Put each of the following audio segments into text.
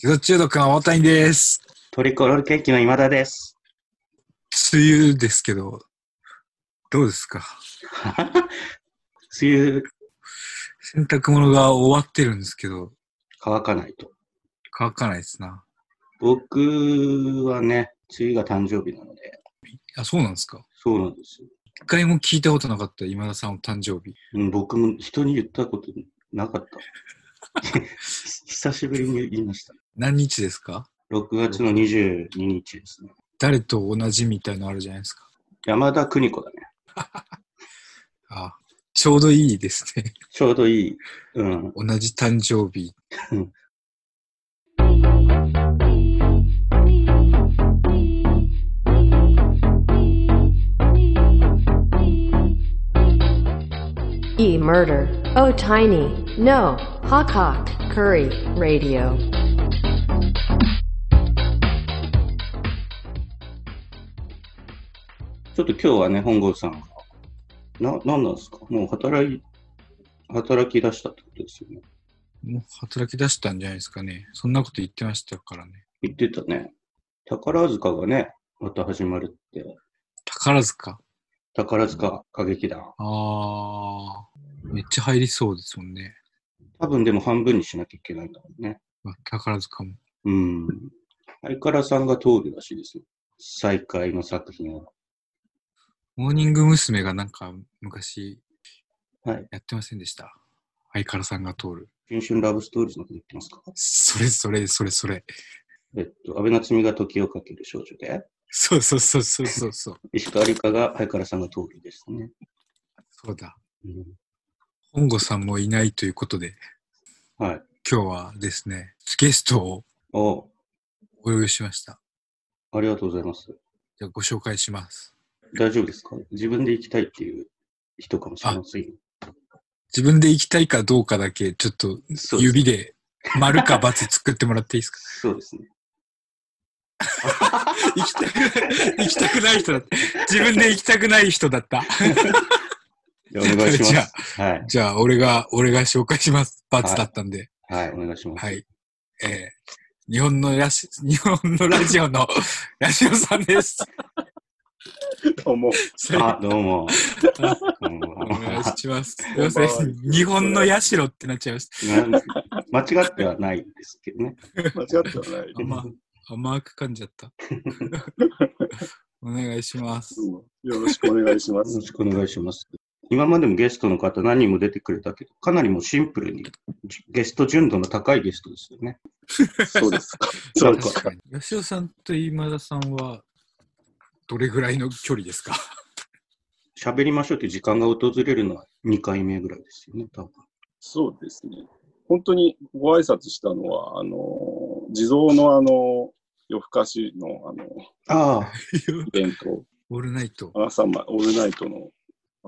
自動中毒の大谷です。トリコロールケーキの今田です。梅雨ですけど、どうですか？梅雨洗濯物が終わってるんですけど、乾かないと。乾かないですな。僕はね、梅雨が誕生日なので、あ、そうなんですか？そうなんですよ。一回も聞いたことなかった今田さんの誕生日。うん僕も人に言ったことなかった。久しぶりに言いました。何日ですか？6月の22日ですね。誰と同じみたいのあるじゃないですか。山田邦子だね。あ、ちょうどいいですね。ちょうどいい。うん。同じ誕生日。E murder. Oh tiny. No. Hawk Hawk. Curry. Radio. ちょっと今日はね、本郷さんが、な、なんなんですか？もう働い、働き出したってことですよね。もう働き出したんじゃないですかね。そんなこと言ってましたからね。言ってたね。宝塚がね、また始まるって。宝塚？宝塚歌劇団。あー、めっちゃ入りそうですもんね。多分でも半分にしなきゃいけないんだろうね。まあ宝塚も。うん。相からさんが通るらしいですよ。再開の作品を。モーニング娘。がなんか昔はい。やってませんでした？相からさんが通る。新春ラブストーリーズのこと言ってますか？それそれそれそれ。えっと、安倍夏実が時をかける少女で、そうそうそうそうそうそう。石川理香が相からさんが通るですね。そうだ。うん、本郷さんもいないということで、はい。今日はですね、ゲストをおお呼びしました。ありがとうございます。じゃあご紹介します。大丈夫ですか？自分で行きたいっていう人かもしれませんよ。自分で行きたいかどうかだけ、ちょっと指で丸か×作ってもらっていいですか？そうですね。行きたくない、行きたくない人だった。自分で行きたくない人だった。じゃあお願いしまじゃす。はい。じゃあ、俺が、俺が紹介します。×だったんで。はい、お願いします。はい。えー、日本のラシ、日本のラジオの ラジオさんです。どうも。あ、どうも。どうもお願いします。すいこんばんはません。日本のヤシロってなっちゃいました。間違ってはないですけどね。間違ってはない。甘甘く噛んじゃった。お願いします。よろしくお願いしますよろ。しくお願いします。今までもゲストの方何人も出てくれたけど、かなりもうシンプルにじゲスト純度の高いゲストですよね。そうですか。そうか。吉尾さんと今田さんは、どれぐらいの距離ですか？喋りましょうという時間が訪れるのは2回目ぐらいですよね、多分。そうですね。本当にご挨拶したのは、あの、地蔵のあの、夜更かしのあの、ああ、イベント、オールナイト。朝ま、オールナイトの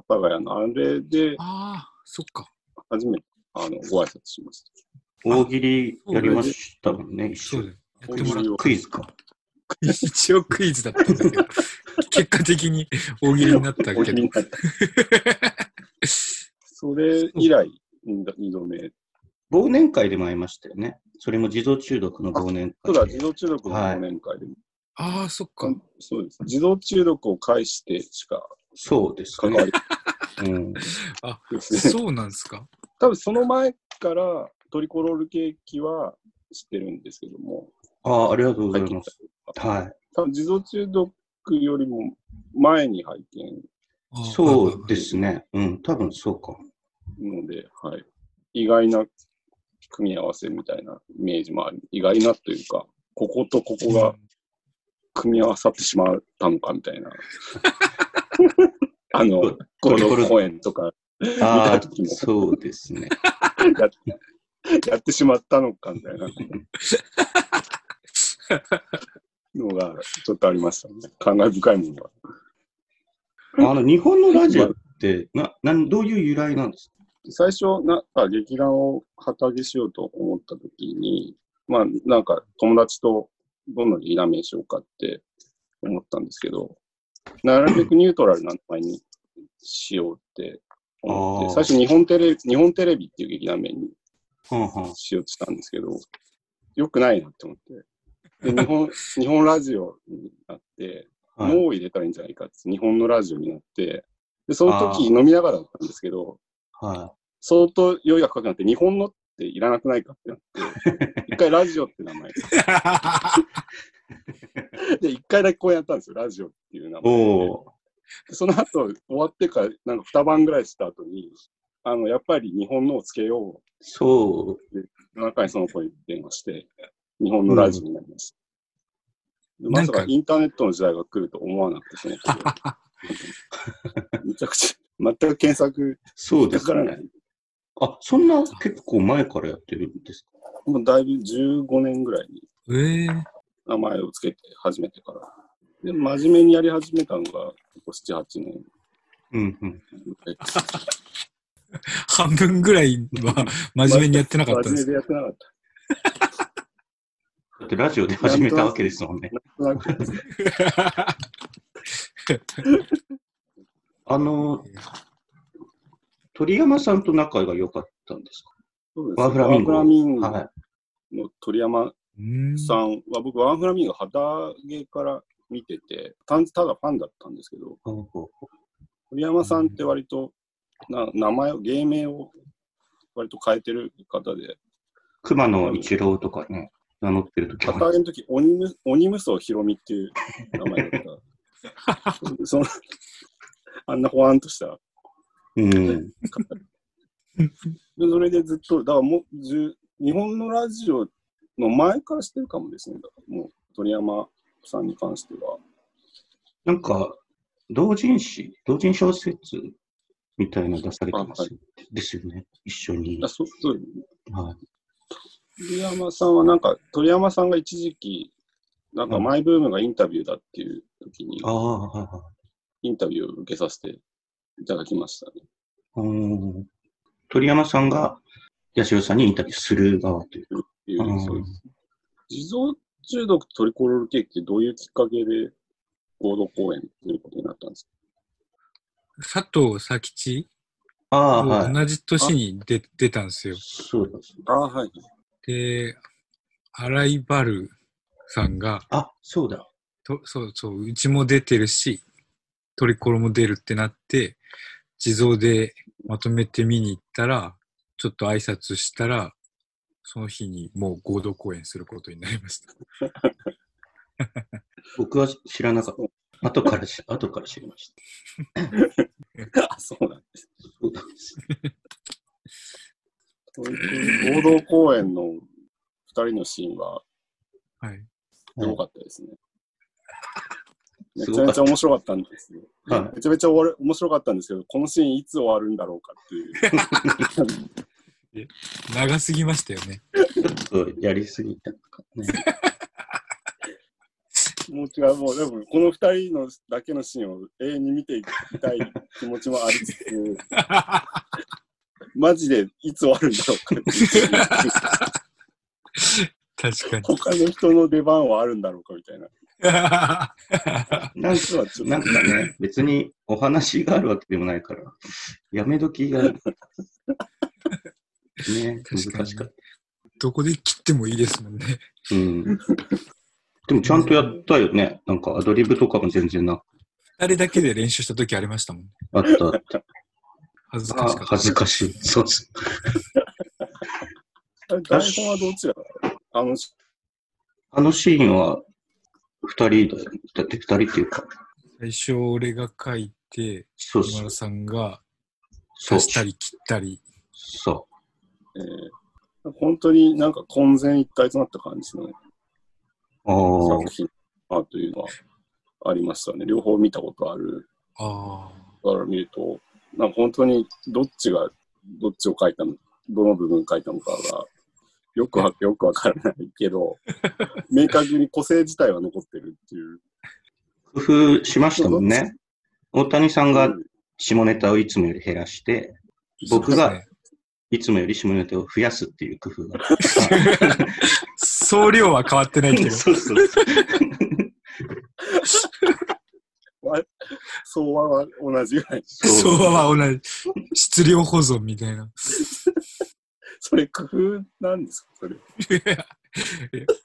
阿佐ヶ谷のあれでああ、そっか。初めてあのご挨拶しました。大喜利やりましたもんね、一緒。やってもらクイズか。一応クイズだったんだけど、結果的に大喜利になったけど大喜利に。なったそれ以来、2度目。忘年会でも会いましたよね。それも自動中毒の忘年会。そうだ、自動中毒の忘年会でも、ああ、そっか。そうです。自動中毒を介してしかそうですね。うん、ですね。そうなんですか？多分その前からトリコロールケーキは知ってるんですけども、ああ、ありがとうございます。はい。多分自動中毒よりも前に拝見そうです。ね。うん、多分そうか。ので、はい、意外な組み合わせみたいなイメージもある。意外なというか、こことここが組み合わさってしまったのかみたいな。あの、この公演とかあ見あた時も、そうですね。やっやってしまったのかみたいなのがちょっとありましたね。感慨深いものが。あの、日本のラジオって、な、なん、どういう由来なんですか？最初、なんか劇団を旗揚げしようと思った時に、まあ、なんか友達とどんな劇団名しようかって思ったんですけど、なるべくニュートラルな名前にしようって思って、最初日本テレビ、日本テレビっていう劇団名にしようとしたんですけど、良くないなって思って。で、日本、日本ラジオになって、はい。もう入れたらいいんじゃないかって、日本のラジオになって、で、その時飲みながらだったんですけど、は相当酔いが深くなって、日本のっていらなくないかってなって、一回ラジオって名前。で、一回だけこうやったんですよ、ラジオっていう名い。前で。その後、終わってから、なんか二晩ぐらいした後に、あの、やっぱり日本のをつけよそう。う。夜中にその子に電話して、日本のラジオになりました。でまさかインターネットの時代が来ると思わなくて、そ めちゃくちゃ、全く検索そうですかからなねい。。あ、そんな結構前からやってるんですか？もうだいぶ15年ぐらいにええ名前をつけて始めてから。で、真面目にやり始めたのが、ここ7、8年うんうん。半分ぐらいは真面目にやってなかったんです真面目でやってなかった。だってラジオで始めたわけですもんね。あの、鳥山さんと仲が良かったんですそうですワンフラミンゴワンフラミンゴの鳥山うんさんは、僕、ワンフラミンゴ旗揚げから見てて、単ただファンだったんですけど、鳥山さんって割と、な名前を、芸名を割と変えてる方で、熊野一郎とかね、名乗ってる時旗揚げの時鬼む、鬼無双ひろみっていう名前だった。その、あんなほわんとしたうん。それでずっと、だからもう、日本のラジオの前からしてるかもですね。もう、鳥山さんに関しては。なんか、同人誌、同人小説みたいなの出されてます、あはですよね。一緒にあ。そうそうはい。鳥山さんはなんか、鳥山さんが一時期、なんかマイブームがインタビューだっていう時にはいはインタビューを受けさせていただきましたね。鳥山さんが、八代さんにインタビューする側というか。いううんそうです。地蔵中毒トリコロールケーキってどういうきっかけで合同公演ということになったんです佐藤佐吉？ああ、はい。同じ年に出出たんですよ。そうです。かああ、はい。で、荒井バルさんが、あ、そうだ。とそうそう、うちも出てるし、トリコロも出るってなって、地蔵でまとめて見に行ったら、ちょっと挨拶したら、その日にもう合同公演することになりました。僕は知らなかった。後からし、後から知りました。あ、そうなんです。そうなんです。合同公演の二人のシーンははい。すごかったですね。めちゃめちゃ面白かったんですよ。はいめちゃめちゃ終わる面白かったんですけど、このシーンいつ終わるんだろうかっていう。長すぎましたよね。そう、やりすぎたのかね。もう違う、もうでもこの二人のだけのシーンを永遠に見ていきたい気持ちもありつつ、マジでいつ終わるんだろうか。確かに。他の人の出番はあるんだろうかみたいな。なんかね、別にお話があるわけでもないから、やめ時が、ね、確かに難しかった。どこで切ってもいいですもんね。うん。でもちゃんとやったよね。なんかアドリブとかも全然なあれだけで練習した時ありましたもん。あった。恥ずかしかった。あ恥ずかしい。そうです。台本はどっちだあの、あのシーンは二人だよ。だって二人っていうか、最初俺が書いて、そうそう今田。さんがそう足したり切ったり。そえー本当になんか混然一体となった感じのう。ああ作。品あというのはありましたね。両方見たことあるあから見ると、なんか本当にどっちがどっちを書いたの、どの部分書いたのかがよくわ よくわからないけど、明確に個性自体は残ってるっていう。工夫しましたもんね。大谷さんがうん下ネタをいつもより減らして、あ。僕がいつもより下ネタを増やすっていう工夫が。総量は変わってないけど。そうそう。相和は同じぐらい。相和は同じ。質量保存みたいな。それ工夫なんですか？それ。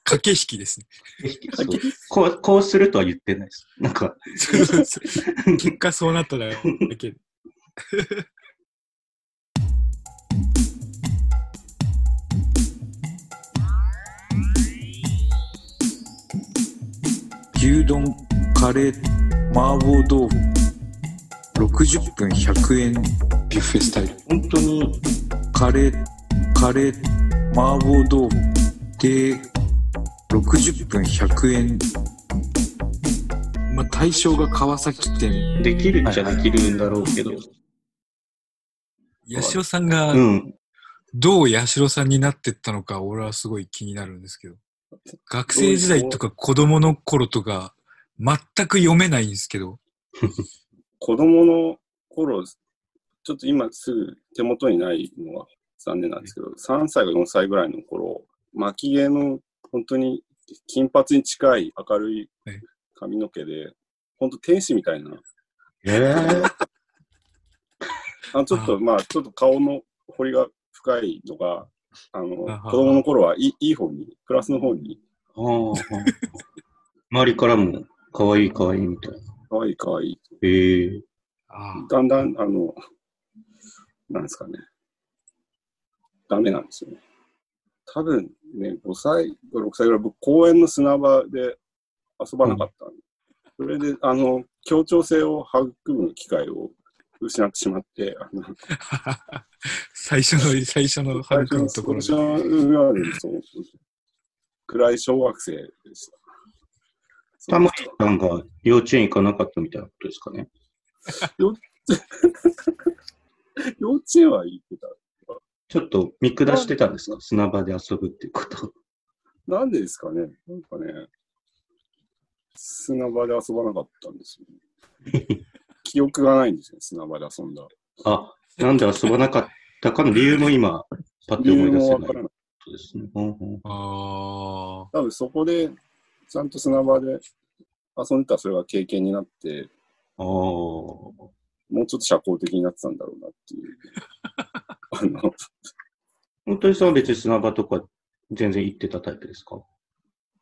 駆け引きですね。そうこうこうするとは言ってないです。なんか、そうそうそう結果そうなっただけ牛丼、カレー、麻婆豆腐。60分100円ビュッフェスタイル。本当に、カレー、カレー、麻婆豆腐。で、60分100円。まあ、対象が川崎店。できるっちゃできるんだろうけど。八代さんがうん。どう八代さんになってったのか、俺はすごい気になるんですけど。学生時代とか子供の頃とか、全く読めないんですけど。子供の頃、ちょっと今すぐ手元にないのは残念なんですけど、3歳か4歳ぐらいの頃、巻き毛の本当に金髪に近い明るいはい髪の毛で、本当天使みたいな、えー、あちょっとまあ、ちょっと顔の彫りが深いのが、あの、子供の頃はいいいい方に、プラスの方に、ああ。周りからも、かわいいかわいいみたいな。可愛い可愛いへえあだんだん、あの、なんですかね。ダメなんですよね。多分ね、5歳、6歳ぐらい、僕、公園の砂場で遊ばなかったんで、それで、あの、協調性を育む機会を失ってしまって、あの、あ。最初の、最初のハルクのところで。最初のでそう暗い小学生でした。たまりさんが幼稚園行かなかったみたいなことですかね。幼稚園は行ってた。ちょっと見下してたんですか砂場で遊ぶっていうこと。なんでですかねなんかね、砂場で遊ばなかったんですよ、ね。記憶がないんですよ、砂場で遊んだ。あ、なんで遊ばなかったかの理由も今、パッて思い出せないこもわからない。とですね。うんうんああ。多分そこで、ちゃんと砂場で遊んでたらそれが経験になって、ああ。もうちょっと社交的になってたんだろうなっていう。あの、本当にさんは別に砂場とか全然行ってたタイプですか？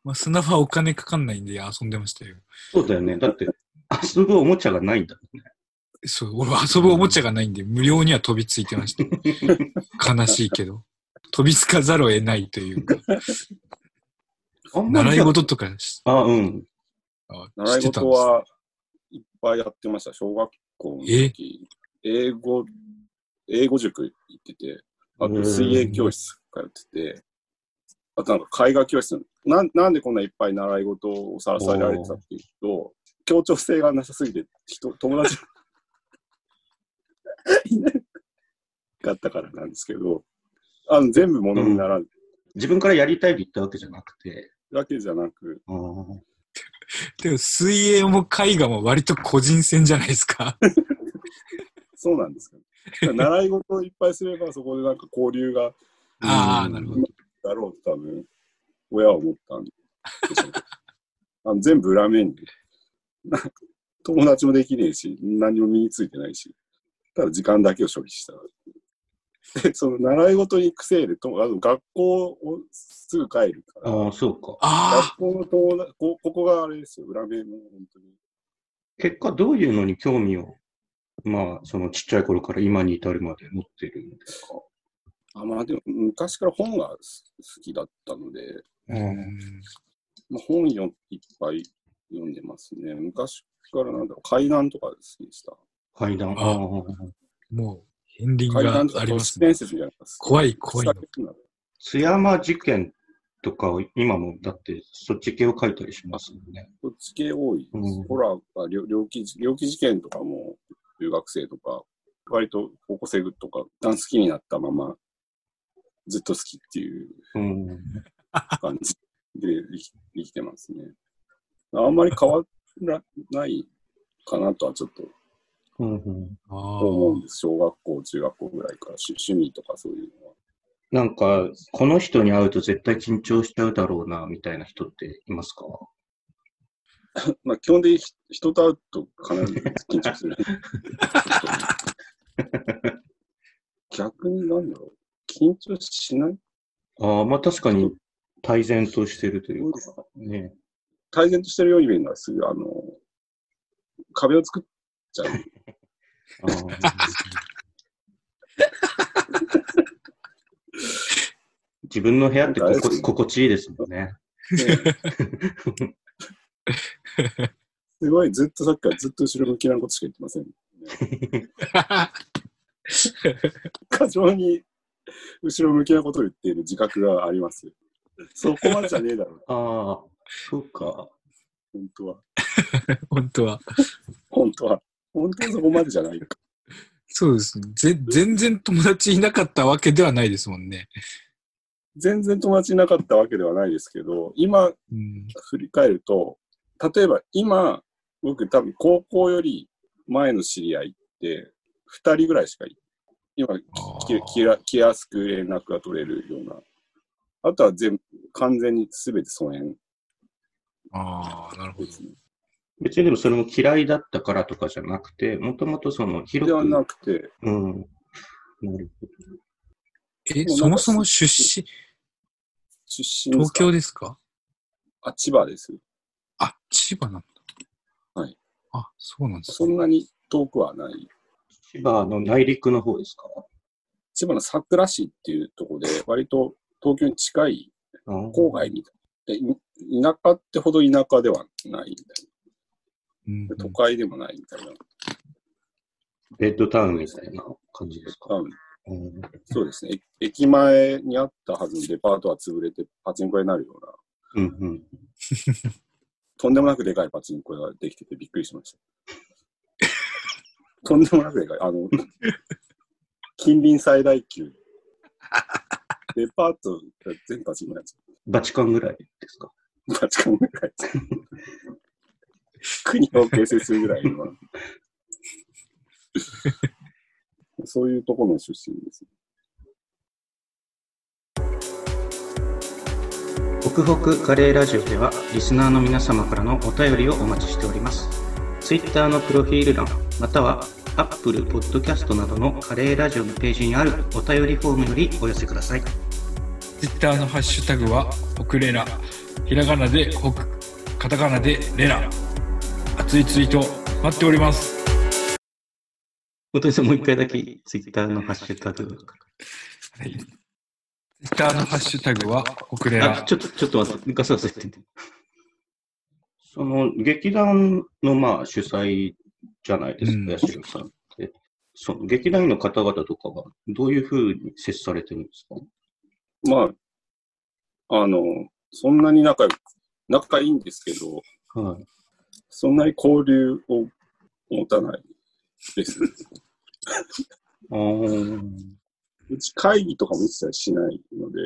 まあ、砂場お金かかんないんで遊んでましたよ。そうだよね。だって、遊ぶおもちゃがないんだもんね。そう、俺遊ぶおもちゃがないんで、無料には飛びついてました。悲しいけど。飛びつかざるを得ないというか、あんまり習い事とかしあ、うん。あ習い事はいっぱいやってました。小学校の時、英語、英語塾行ってて、あと水泳教室通ってて、あとなんか絵画教室なん、なんでこんないっぱい習い事をさらされられてたっていうと、協調性がなさすぎて、人、友達いなかったからなんですけど、あの全部ものにならん自分からやりたいって言ったわけじゃなくて。だけじゃなく、でも水泳も絵画も割と個人戦じゃないですか。そうなんですか、ね、習い事をいっぱいすれば、そこでなんか交流がああ、なるほど。だろうと多分、親は思ったんでしょうあの全部裏面に。な 友達もできねえし、何も身についてないし、ただ時間だけを消費した。で、その習い事に行くせいで、とあの学校をすぐ帰るから、あー、そうか。あ学校の友達こ、ここがあれですよ、裏面の本当に。結果、どういうのに興味を、まあ、そのちっちゃい頃から今に至るまで持ってるんですか？あまあでも、昔から本が好きだったので、あ。うんまあ、本よいっぱい読んでますね。昔からなんだろう、怪談とか好きでした。階段。あああ。もう、片鱗怪がありますね怖い、怖いの。津山事件とかを今もだってそっち系を書いたりしますもんね。こっち系多いです。うんホラ猟猟奇猟奇事件とかも、留学生とか、割と高校生とか、一旦好きになったまま、ずっと好きっていううん。感じで生きてますね。あんまり変わらないかなとはちょっとうんうん、あ思うんです。小学校、中学校ぐらいから趣趣味とかそういうのは。なんか、この人に会うと絶対緊張しちゃうだろうな、みたいな人っていますか？まあ、基本的にひ人と会うと必ず緊張する。逆になんだろう。緊張しない？ああ、まあ確かに泰然としてるというか、ね。泰然としてるように見えるのはすぐ、あの、壁を作っちゃう。自分の部屋ってここ心地いいですもんね。すごい、ずっとさっきからずっと後ろ向きなことしか言ってません。過剰に後ろ向きなことを言っている自覚があります。そこまでじゃねえだろう、ああ、そうか。本当は。本当は。本当は。本当はそこまでじゃないか。そうですね。ぜ全然友達いなかったわけではないですもんね。全然友達いなかったわけではないですけど、今うん。振り返ると、例えば今、僕多分高校より前の知り合いって2人ぐらいしかい今ききら気安く連絡が取れるような。あとは全完全に全て疎遠ああ、なるほどで。すね。別にでもそれも嫌いだったからとかじゃなくて、もともとその広ではく。なくて、うん。なるほど。え、そもそも出身、出身東京でですか？あ、千葉です。あ、千葉なんだ。はい。あ、そうなんですそんなに遠くはない。千葉の内陸の方ですか？千葉の佐倉市っていうところで、割と東京に近い郊外みたいな。でい田舎ってほど田舎ではないみたいうんな。都会でもないみたいな。ベッドタウンみたいな感じですか？うんそうですね。え駅前にあったはずのデパートは潰れてパチンコ屋になるような、うんうん。とんでもなくでかいパチンコ屋ができててびっくりしました。とんでもなくでかい。あの、近隣最大級。デパートが全パチンコのやつ。バチカンぐらいですかパチコンぐらい。国を形成するぐらいの。そういうところの出身です。ホクホクカレーラジオではリスナーの皆様からのお便りをお待ちしております。Twitter のプロフィール欄、または Apple Podcast などのカレーラジオのページにあるお便りフォームよりお寄せください。ツイッターのハッシュタグは、ホクレラ。ひらがなでホク、カタカナでレラ。熱いツイート待っております。本当にさんもう一回だけ Twitter のハッシュタグ。はい。ツイッターのハッシュタグは、ホクレあ、ラ。ちょっと、ちょっと待って、ガサガサ言ってて。その劇団のまあ主催じゃないですうんか、八代さんって。その劇団員の方々とかはどういうふうに接されてるんですか？まあ、あの、そんなに仲良く、仲いいんですけど、はい。そんなに交流を持たないです。うち会議とかも一切しないので、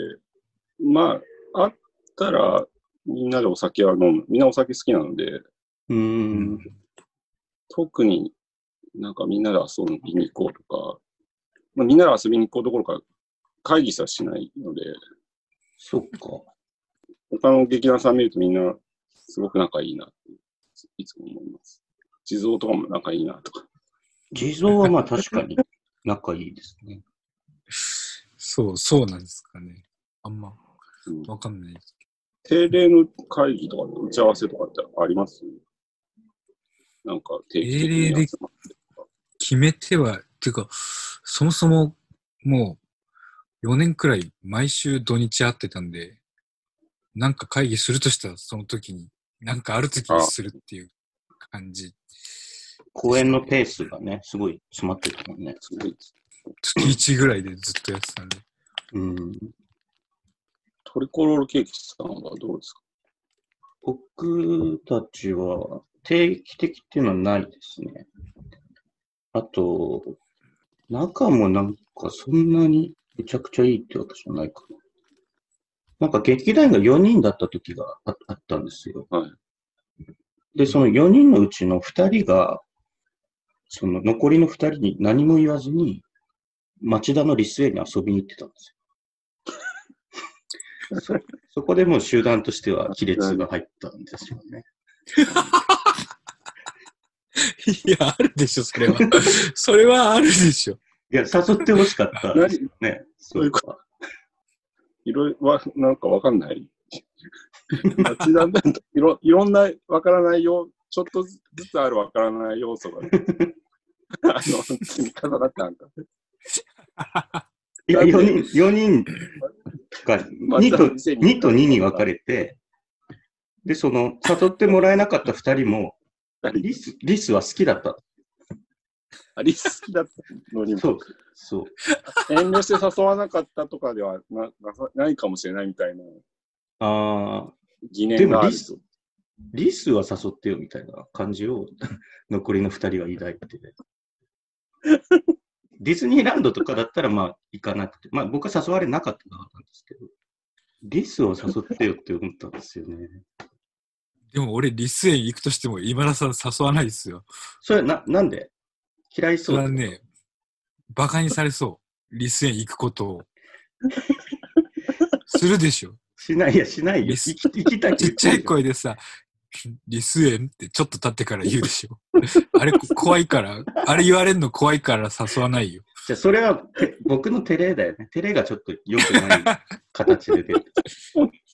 まあ、あったら、みんなでお酒は飲む。みんなお酒好きなので、うーん。特になんかみんなで遊びに行こうとか、まあ、みんなで遊びに行こうどころか、会議さしないので、そっか。他の劇団さん見るとみんなすごく仲いいなっていつも思います。地蔵とかも仲いいなとか。地蔵はまあ確かに仲いいですね。そう、そうなんですかね。あんま、うんわかんないです。定例の会議とか打ち合わせとかってあります？なんか定期的に集まって決めては、っていうか、そもそも、もう、4年くらい毎週土日会ってたんで、なんか会議するとしたらその時に、なんかある時にするっていう感じ。公演のペースがね、すごい詰まってたもんね。すごい月1ぐらいでずっとやってたんで。うん。トリコロールケーキさんはどうですか？僕たちは定期的っていうのはないですね。あと、仲もなんかそんなにめちゃくちゃいいってわけじゃないかな。なんか劇団員が4人だった時がああったんですよ。はいで、その4人のうちの2人が、その残りの2人に何も言わずに、町田のリスエに遊びに行ってたんですよ。そそこでもう集団としては亀裂が入ったんですよね。いや、あるでしょ、それは。それはあるでしょ。いや、誘ってほしかったですよね。そういうこいろいろわ、なんかわかんない。町田弁当いろいろんなわからないよ、ちょっとずつあるわからない要素が、あの、積み重なってなんか、いや、4人、四人が2と、町田の2と2に分かれて、で、その、誘ってもらえなかった2人も、リス、リスは好きだった。あリス好きだったのにも、そう、そう。遠慮して誘わなかったとかではななさないかもしれないみたいなああ、疑念があるでもリスリスは誘ってよみたいな感じを 残りの2人は抱いて。ディズニーランドとかだったらまあ行かなくて、まあ僕は誘われなかった側なんですけど、リスを誘ってよって思ったんですよね。でも俺、リス園行くとしても今田さん誘わないですよ。それな、なんで？嫌いそそうれはね、バカにされそう。リス園行くことを。するでしょ。しないや、しないよ。行き行きたいちっちゃい声でさ、リス園ってちょっと経ってから言うでしょ。あれこ怖いから、あれ言われるの怖いから誘わないよ。じゃあそれはて僕の照れだよね。照れがちょっと良くない形で出て。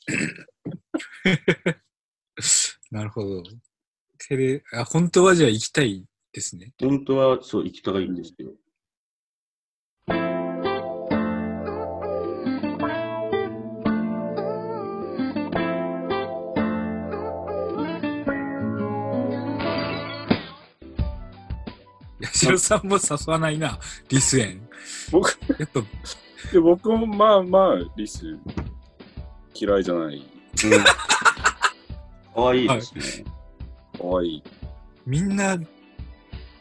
なるほど。テレ、あ、本当はじゃあ行きたいですね。本当はそう行きたいんですよ。八代さんも誘わないな、リス園。僕やっぱ、で僕もまあまあ、リス嫌いじゃない。うん。かわいいですね。かわいい。みんな、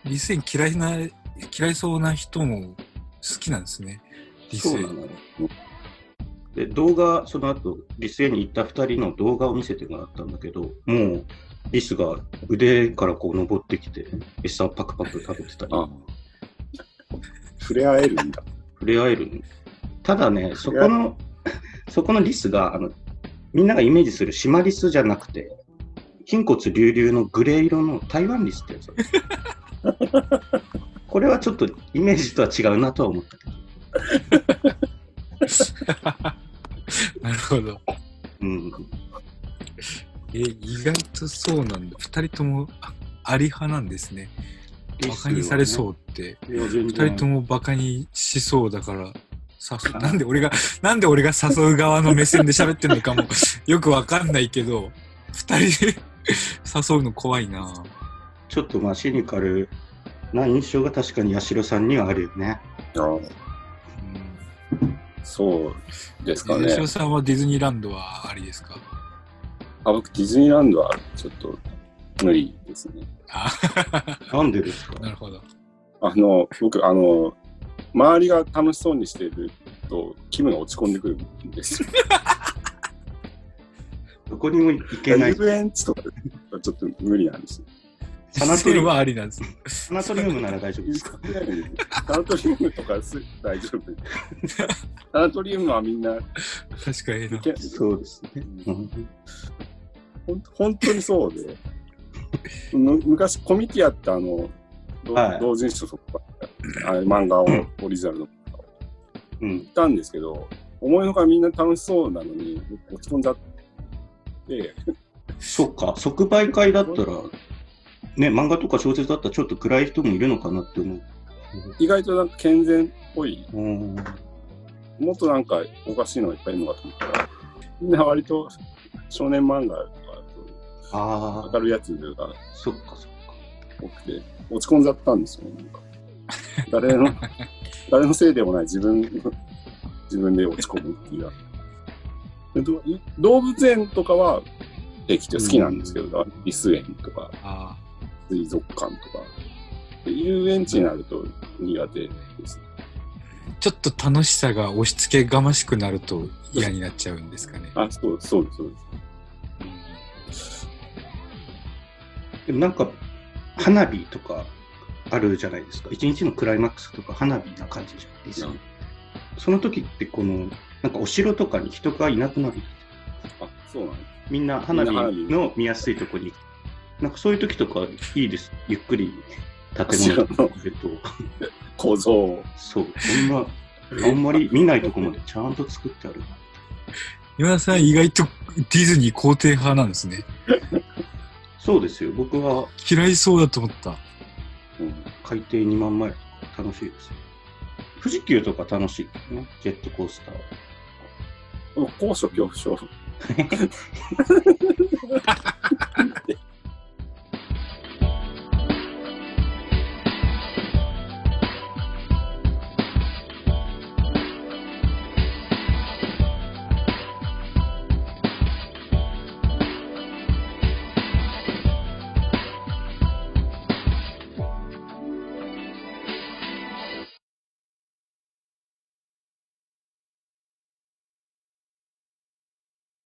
リス園嫌いな、嫌いそうな人も好きなんですね。リス園。そうなのよ。で、動画、その後、リス園に行った2人の動画を見せてもらったんだけど、もう、リスが腕からこう登ってきて、餌をパクパク食べてたり、あ触れ合えるんだ。触れ合えるの。ただね、そこの、そこのリスが、あの、みんながイメージするシマリスじゃなくて、筋骨隆々のグレー色の台湾リスってやつ これはちょっとイメージとは違うなとは思ったけど。なるほど。うん。え、意外とそうなんだ。二人ともああり派なんですね。バカにされそうって。二人ともバカにしそうだから、誘うなんで俺が、なんで俺が誘う側の目線で喋ってんのかもよくわかんないけど、二人で 誘うの怖いなちょっとまあシニカルな印象が確かに八代さんにはあるよね。そうですかね吉尾。さんはディズニーランドはありですか？あ僕、ディズニーランドはちょっと無理ですね。あなんでですか？なるほど。あの、僕、あの、周りが楽しそうにしてると気分が落ち込んでくるんですよ。どこにも行けない。遊園地とかちょっと無理なんですよ。サナトリウム。はありなんです。サナトリウムなら大丈夫ですか？サナトリウムとかす大丈夫。サナトリウムはみんな、確かにそうですね。うん。ほん本当にそうで、む昔コミティアってあの、どはい。同人誌とか、あれ漫画をオリジナルのうん。行ったんですけど、思いのほかみんな楽しそうなのに落ち込んじゃって、そっか、即売会だったら、ね、漫画とか小説だったらちょっと暗い人もいるのかなって思う。意外となんか健全っぽい、うんもっとなんかおかしいのがいっぱいいるのかと思ったら、みんな割と少年漫画とかああ明、るいやつがそっかそっか。多くて、落ち込んじゃったんですよね。なんか誰の、誰のせいでもない自分、自分で落ち込むっていう。動物園とかは平気で好きなんですけど、リス園とかあ水族館とか、で遊園地になると苦手です。ーちょっと楽しさが押し付けがましくなると嫌になっちゃうんですかね。あ、そうそうです、そうです。でもなんか、花火とかあるじゃないですか。一日のクライマックスとか花火な感じじゃないですか。うんその時ってこの、なんかお城とかに人がいなくなる。あ、そうなんです。みんな花火の見やすいとこに。なんかそういう時とかいいです。ゆっくり建城物のとか見ると。構造。そう。こんな、あんまり見ないとこまでちゃんと作ってあるな。今田さん意外とディズニー肯定派なんですね。そうですよ。僕は嫌いそうだと思った。うん海底2万マイルとか楽しいですよ。富士急とか楽しいね、ジェットコースター高所恐怖症。